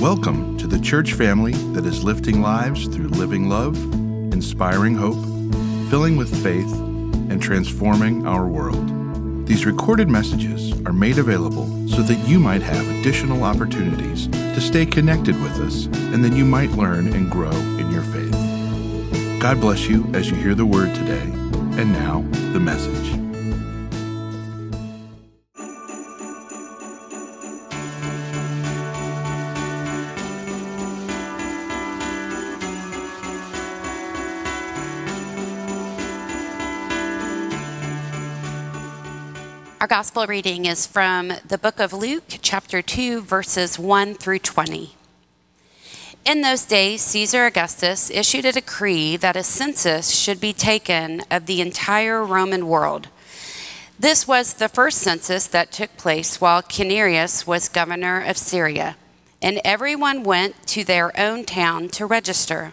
Welcome to the church family that is lifting lives through living love, inspiring hope, filling with faith, and transforming our world. These recorded messages are made available so that you might have additional opportunities to stay connected with us and that you might learn and grow in your faith. God bless you as you hear the word today. And now, the message. Our gospel reading is from the book of Luke, chapter 2, verses 1 through 20. In those days, Caesar Augustus issued a decree that a census should be taken of the entire Roman world. This was the first census that took place while Quirinius was governor of Syria, and everyone went to their own town to register.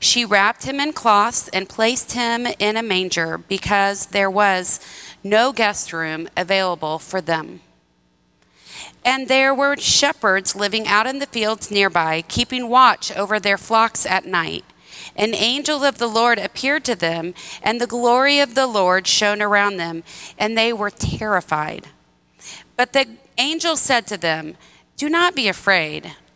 She wrapped him in cloths and placed him in a manger because there was no guest room available for them. And there were shepherds living out in the fields nearby, keeping watch over their flocks at night. An angel of the Lord appeared to them, and the glory of the Lord shone around them, and they were terrified. But the angel said to them, Do not be afraid.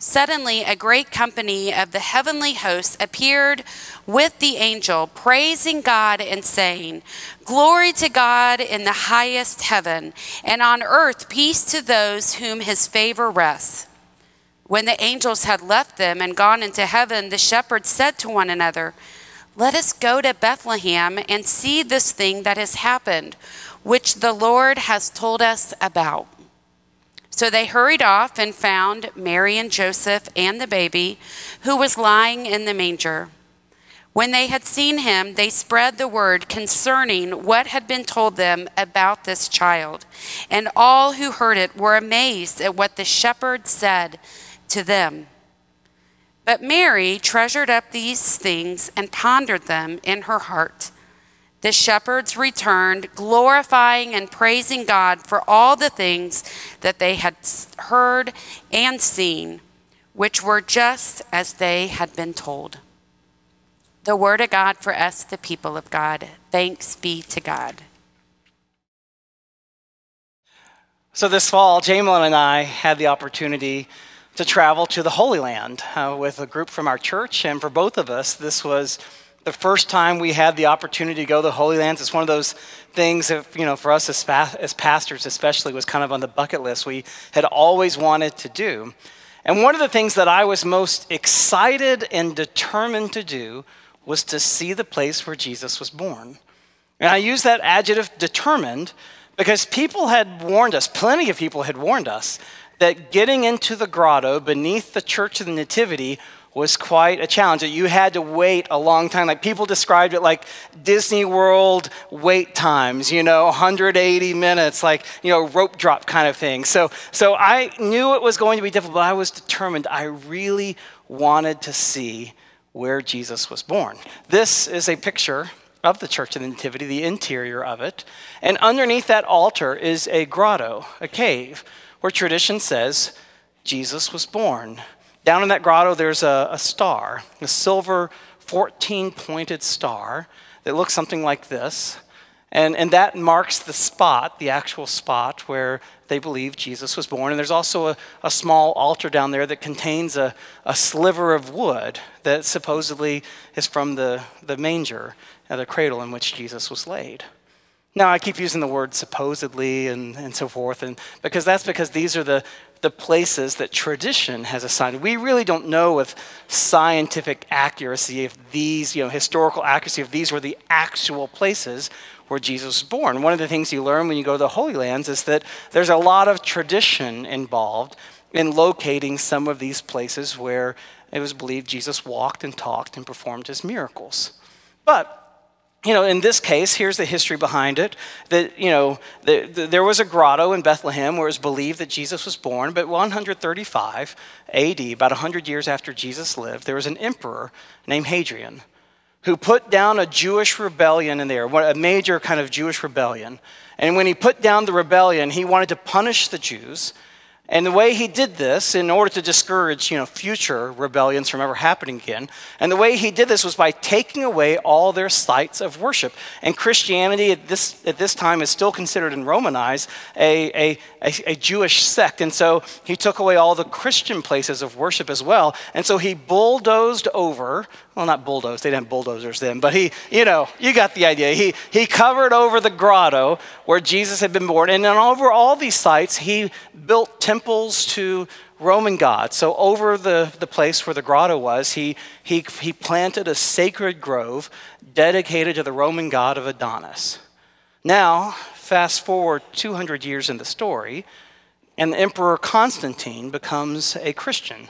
Suddenly, a great company of the heavenly hosts appeared with the angel, praising God and saying, Glory to God in the highest heaven, and on earth peace to those whom his favor rests. When the angels had left them and gone into heaven, the shepherds said to one another, Let us go to Bethlehem and see this thing that has happened, which the Lord has told us about. So they hurried off and found Mary and Joseph and the baby, who was lying in the manger. When they had seen him, they spread the word concerning what had been told them about this child. And all who heard it were amazed at what the shepherds said to them. But Mary treasured up these things and pondered them in her heart. The shepherds returned, glorifying and praising God for all the things that they had heard and seen, which were just as they had been told. The word of God for us, the people of God. Thanks be to God. So, this fall, Jamelin and I had the opportunity to travel to the Holy Land uh, with a group from our church. And for both of us, this was the first time we had the opportunity to go to the Holy Lands, it's one of those things that, you know, for us as, as pastors especially, was kind of on the bucket list we had always wanted to do. And one of the things that I was most excited and determined to do was to see the place where Jesus was born. And I use that adjective determined because people had warned us, plenty of people had warned us, that getting into the grotto beneath the Church of the Nativity was quite a challenge. You had to wait a long time. Like people described it like Disney World wait times, you know, 180 minutes, like, you know, rope drop kind of thing. So, so I knew it was going to be difficult, but I was determined. I really wanted to see where Jesus was born. This is a picture of the Church of the Nativity, the interior of it. And underneath that altar is a grotto, a cave, where tradition says Jesus was born. Down in that grotto, there's a, a star, a silver 14 pointed star that looks something like this. And, and that marks the spot, the actual spot where they believe Jesus was born. And there's also a, a small altar down there that contains a, a sliver of wood that supposedly is from the, the manger, uh, the cradle in which Jesus was laid. Now, I keep using the word supposedly and, and so forth, and because that's because these are the, the places that tradition has assigned. We really don't know with scientific accuracy if these, you know, historical accuracy, if these were the actual places where Jesus was born. One of the things you learn when you go to the Holy Lands is that there's a lot of tradition involved in locating some of these places where it was believed Jesus walked and talked and performed his miracles. But you know, in this case, here's the history behind it. That, you know, the, the, there was a grotto in Bethlehem where it was believed that Jesus was born, but 135 AD, about 100 years after Jesus lived, there was an emperor named Hadrian who put down a Jewish rebellion in there, a major kind of Jewish rebellion. And when he put down the rebellion, he wanted to punish the Jews and the way he did this, in order to discourage you know, future rebellions from ever happening again, and the way he did this was by taking away all their sites of worship. And Christianity at this, at this time is still considered in Roman eyes a, a, a, a Jewish sect. And so he took away all the Christian places of worship as well. And so he bulldozed over well, not bulldozed, they didn't have bulldozers then, but he, you know, you got the idea. He, he covered over the grotto where Jesus had been born, and then over all these sites, he built temples to Roman gods. So, over the, the place where the grotto was, he, he, he planted a sacred grove dedicated to the Roman god of Adonis. Now, fast forward 200 years in the story, and the Emperor Constantine becomes a Christian.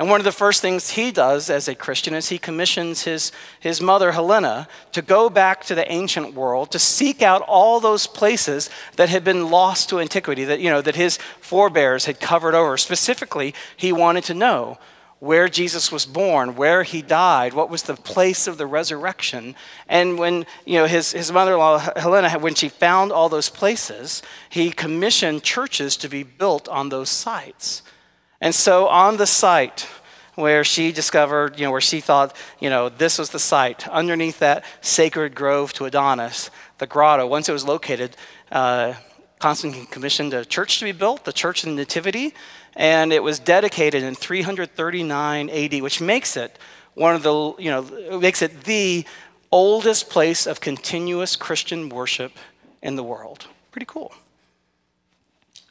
And one of the first things he does as a Christian is he commissions his, his mother, Helena, to go back to the ancient world to seek out all those places that had been lost to antiquity, that, you know, that his forebears had covered over. Specifically, he wanted to know where Jesus was born, where he died, what was the place of the resurrection. And when you know, his, his mother in law, Helena, when she found all those places, he commissioned churches to be built on those sites. And so on the site where she discovered, you know, where she thought, you know, this was the site, underneath that sacred grove to Adonis, the grotto, once it was located, uh, Constantine commissioned a church to be built, the Church of the Nativity, and it was dedicated in 339 AD, which makes it one of the, you know, makes it the oldest place of continuous Christian worship in the world. Pretty cool.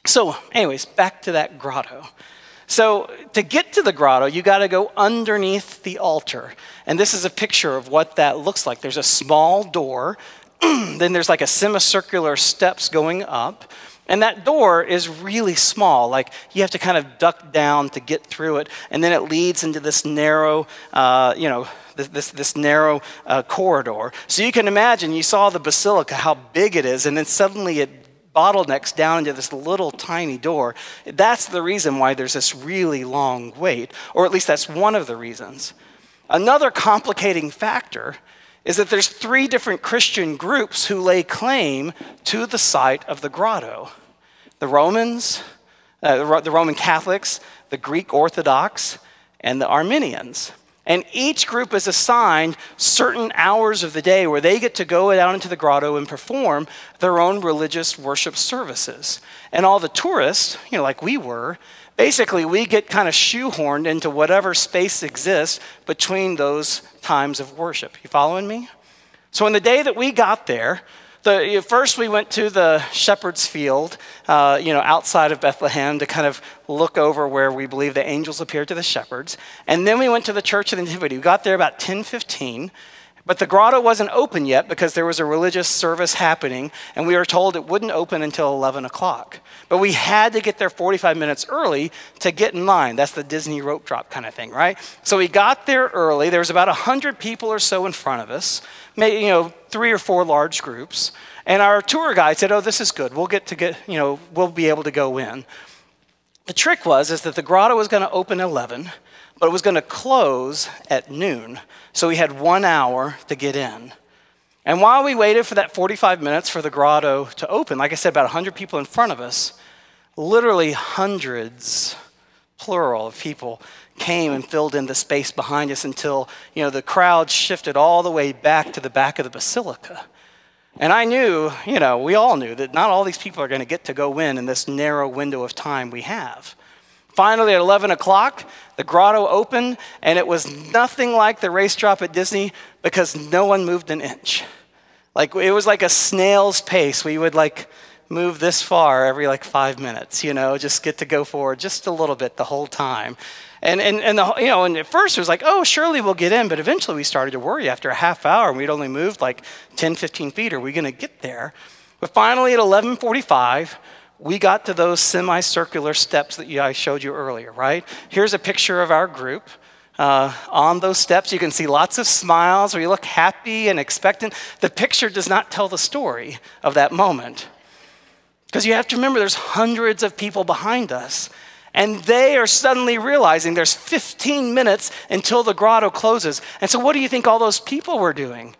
So, anyways, back to that grotto. So, to get to the grotto, you got to go underneath the altar. And this is a picture of what that looks like. There's a small door, then there's like a semicircular steps going up. And that door is really small. Like you have to kind of duck down to get through it. And then it leads into this narrow, uh, you know, this, this, this narrow uh, corridor. So you can imagine, you saw the basilica, how big it is, and then suddenly it bottlenecks down into this little tiny door. That's the reason why there's this really long wait, or at least that's one of the reasons. Another complicating factor is that there's three different Christian groups who lay claim to the site of the grotto the Romans, uh, the Roman Catholics, the Greek Orthodox, and the Armenians. And each group is assigned certain hours of the day where they get to go out into the grotto and perform their own religious worship services. And all the tourists, you know, like we were, basically we get kind of shoehorned into whatever space exists between those times of worship. You following me? So, on the day that we got there, the, first, we went to the shepherd's field, uh, you know, outside of Bethlehem to kind of look over where we believe the angels appeared to the shepherds. And then we went to the Church of the Nativity. We got there about 10:15, but the grotto wasn't open yet because there was a religious service happening, and we were told it wouldn't open until 11 o'clock. But we had to get there 45 minutes early to get in line. That's the Disney rope drop kind of thing, right? So we got there early. There was about 100 people or so in front of us you know, three or four large groups. And our tour guide said, "Oh, this is good. We'll get to get, you know, we'll be able to go in." The trick was is that the grotto was going to open 11, but it was going to close at noon. So we had 1 hour to get in. And while we waited for that 45 minutes for the grotto to open, like I said, about 100 people in front of us, literally hundreds, plural, of people came and filled in the space behind us until you know the crowd shifted all the way back to the back of the basilica and i knew you know we all knew that not all these people are going to get to go in in this narrow window of time we have finally at 11 o'clock the grotto opened and it was nothing like the race drop at disney because no one moved an inch Like it was like a snail's pace. We would like move this far every like five minutes, you know, just get to go forward just a little bit the whole time. And, and, and the, you know, and at first it was like, oh, surely we'll get in. But eventually we started to worry after a half hour and we'd only moved like 10, 15 feet. Are we going to get there? But finally at 1145, we got to those semicircular steps that I showed you earlier, right? Here's a picture of our group. Uh, on those steps, you can see lots of smiles where you look happy and expectant. The picture does not tell the story of that moment. Because you have to remember, there's hundreds of people behind us. And they are suddenly realizing there's 15 minutes until the grotto closes. And so, what do you think all those people were doing?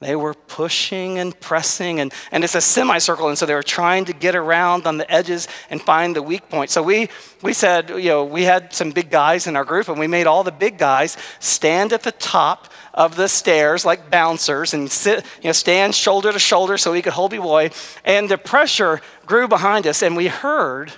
They were pushing and pressing, and, and it's a semicircle, and so they were trying to get around on the edges and find the weak point. So we, we said, you know, we had some big guys in our group, and we made all the big guys stand at the top of the stairs like bouncers and sit, you know, stand shoulder to shoulder so we could hold boy. And the pressure grew behind us, and we heard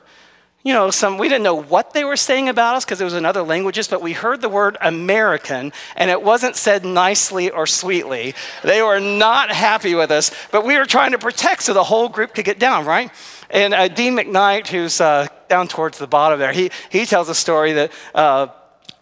you know, some, we didn't know what they were saying about us because it was in other languages, but we heard the word American and it wasn't said nicely or sweetly. They were not happy with us, but we were trying to protect so the whole group could get down, right? And uh, Dean McKnight, who's uh, down towards the bottom there, he, he tells a story that uh,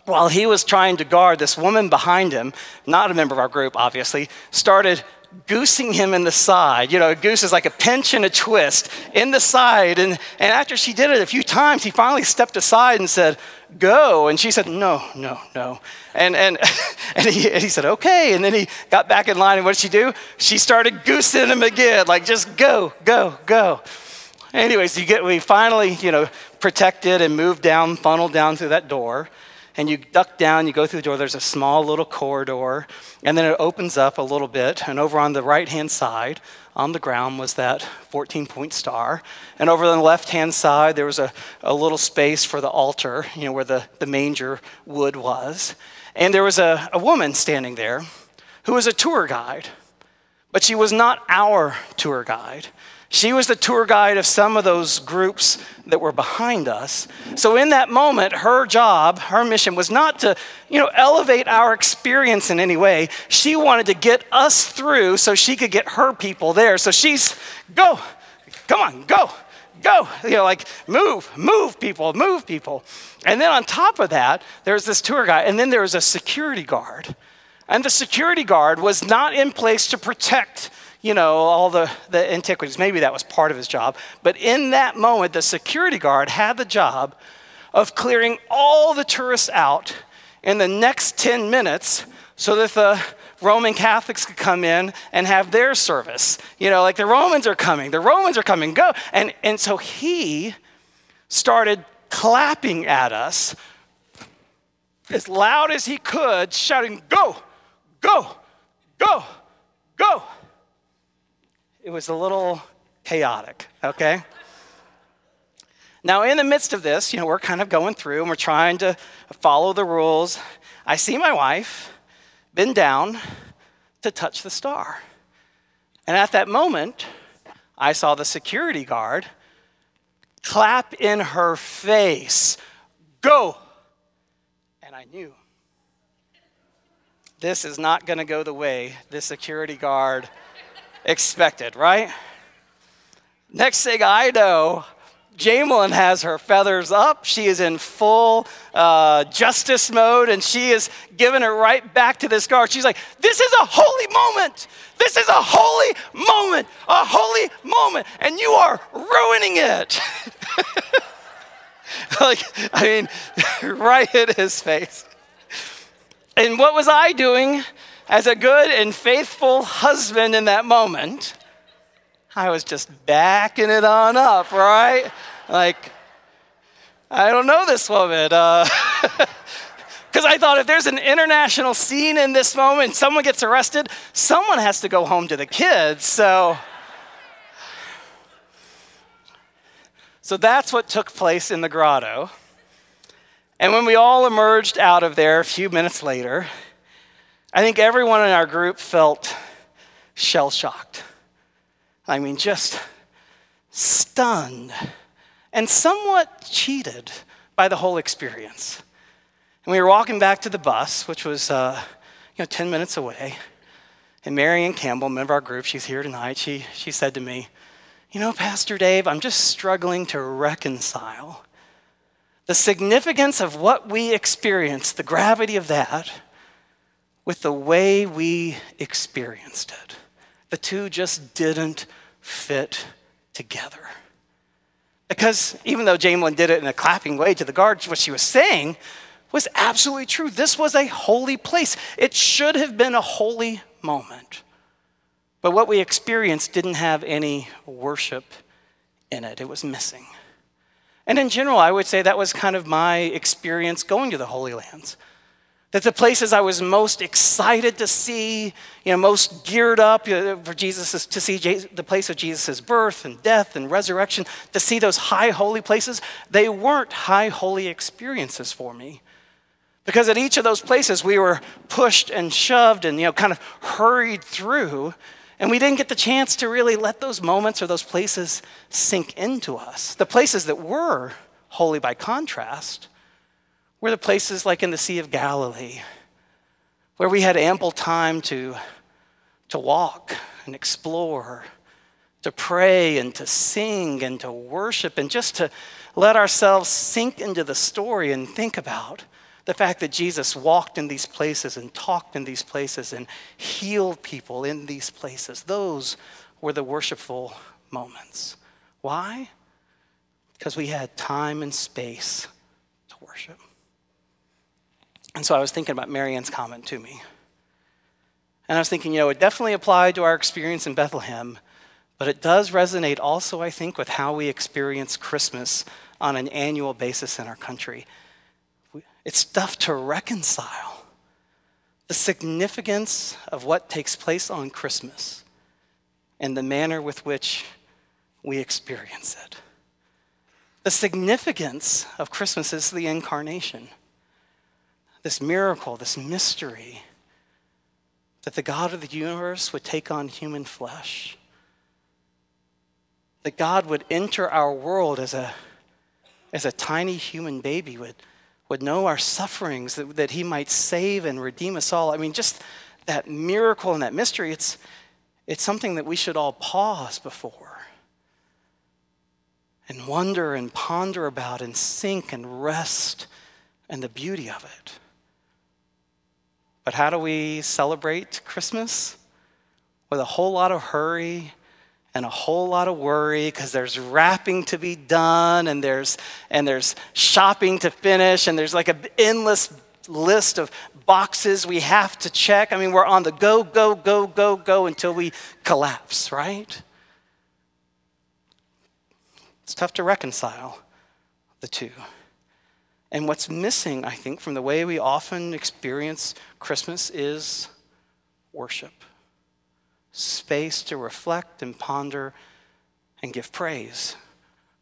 while he was trying to guard, this woman behind him, not a member of our group, obviously, started goosing him in the side. You know, a goose is like a pinch and a twist in the side. And, and after she did it a few times, he finally stepped aside and said, Go. And she said, No, no, no. And, and, and, he, and he said, Okay. And then he got back in line. And what did she do? She started goosing him again, like, Just go, go, go. Anyways, you get, we finally, you know, protected and moved down, funneled down through that door and you duck down, you go through the door, there's a small little corridor, and then it opens up a little bit, and over on the right hand side, on the ground was that 14 point star. And over on the left hand side, there was a, a little space for the altar, you know, where the, the manger wood was. And there was a, a woman standing there who was a tour guide, but she was not our tour guide. She was the tour guide of some of those groups that were behind us. So in that moment, her job, her mission was not to, you know, elevate our experience in any way. She wanted to get us through so she could get her people there. So she's go. Come on, go. Go. You know, like move, move people, move people. And then on top of that, there's this tour guide and then there was a security guard. And the security guard was not in place to protect you know, all the, the antiquities. Maybe that was part of his job. But in that moment, the security guard had the job of clearing all the tourists out in the next 10 minutes so that the Roman Catholics could come in and have their service. You know, like the Romans are coming, the Romans are coming, go. And, and so he started clapping at us as loud as he could, shouting, Go, go, go, go it was a little chaotic, okay? Now, in the midst of this, you know, we're kind of going through and we're trying to follow the rules. I see my wife bend down to touch the star. And at that moment, I saw the security guard clap in her face, Go! And I knew this is not going to go the way this security guard expected, right? Next thing I know, Jamelin has her feathers up. She is in full uh, justice mode and she is giving it right back to this guard. She's like, This is a holy moment. This is a holy moment, a holy moment, and you are ruining it. like, I mean, right in his face. And what was I doing? As a good and faithful husband in that moment, I was just backing it on up, right? Like, I don't know this woman. Because uh, I thought if there's an international scene in this moment, someone gets arrested, someone has to go home to the kids. So, so that's what took place in the grotto. And when we all emerged out of there a few minutes later, I think everyone in our group felt shell shocked. I mean, just stunned and somewhat cheated by the whole experience. And we were walking back to the bus, which was, uh, you know, 10 minutes away. And Marion Campbell, member of our group, she's here tonight, she, she said to me, You know, Pastor Dave, I'm just struggling to reconcile the significance of what we experienced, the gravity of that, with the way we experienced it. The two just didn't fit together. Because even though Jamelin did it in a clapping way to the guards, what she was saying was absolutely true. This was a holy place. It should have been a holy moment. But what we experienced didn't have any worship in it, it was missing. And in general, I would say that was kind of my experience going to the Holy Lands. That the places I was most excited to see, you know, most geared up for Jesus to see the place of Jesus' birth and death and resurrection, to see those high holy places, they weren't high holy experiences for me. Because at each of those places we were pushed and shoved and you know kind of hurried through and we didn't get the chance to really let those moments or those places sink into us. The places that were holy by contrast were the places like in the Sea of Galilee, where we had ample time to, to walk and explore, to pray and to sing and to worship, and just to let ourselves sink into the story and think about the fact that Jesus walked in these places and talked in these places and healed people in these places. Those were the worshipful moments. Why? Because we had time and space to worship. And so I was thinking about Marianne's comment to me. And I was thinking, you know, it definitely applied to our experience in Bethlehem, but it does resonate also, I think, with how we experience Christmas on an annual basis in our country. It's tough to reconcile the significance of what takes place on Christmas and the manner with which we experience it. The significance of Christmas is the incarnation this miracle, this mystery that the God of the universe would take on human flesh, that God would enter our world as a, as a tiny human baby, would, would know our sufferings, that, that he might save and redeem us all. I mean, just that miracle and that mystery, it's, it's something that we should all pause before and wonder and ponder about and sink and rest in the beauty of it. But how do we celebrate Christmas? With a whole lot of hurry and a whole lot of worry because there's wrapping to be done and there's and there's shopping to finish and there's like an endless list of boxes we have to check. I mean, we're on the go, go, go, go, go until we collapse, right? It's tough to reconcile the two. And what's missing, I think, from the way we often experience Christmas is worship space to reflect and ponder and give praise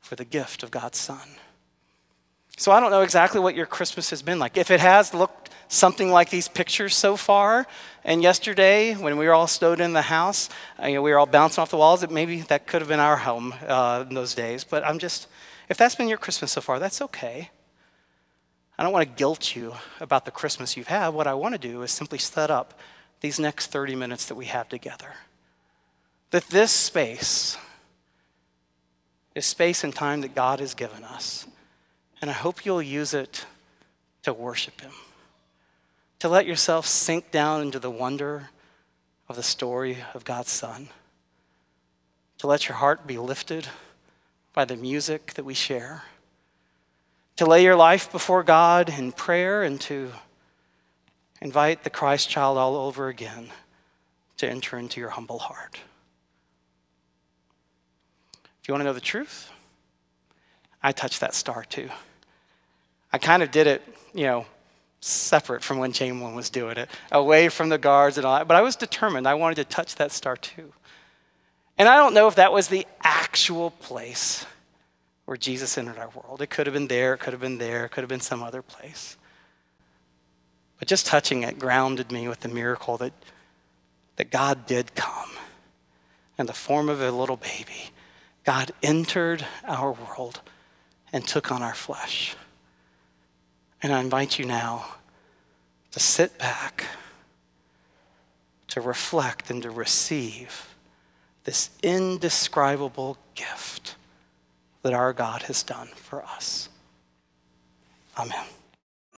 for the gift of God's Son. So I don't know exactly what your Christmas has been like. If it has looked something like these pictures so far, and yesterday when we were all stowed in the house, uh, you know, we were all bouncing off the walls, that maybe that could have been our home uh, in those days. But I'm just, if that's been your Christmas so far, that's okay. I don't want to guilt you about the Christmas you've had. What I want to do is simply set up these next 30 minutes that we have together. That this space is space and time that God has given us. And I hope you'll use it to worship Him, to let yourself sink down into the wonder of the story of God's Son, to let your heart be lifted by the music that we share to lay your life before God in prayer and to invite the Christ child all over again to enter into your humble heart. If you want to know the truth, I touched that star too. I kind of did it, you know, separate from when Jamelin was doing it, away from the guards and all that. But I was determined. I wanted to touch that star too. And I don't know if that was the actual place where Jesus entered our world. It could have been there, it could have been there, it could have been some other place. But just touching it grounded me with the miracle that, that God did come in the form of a little baby. God entered our world and took on our flesh. And I invite you now to sit back, to reflect and to receive this indescribable gift that our God has done for us. Amen.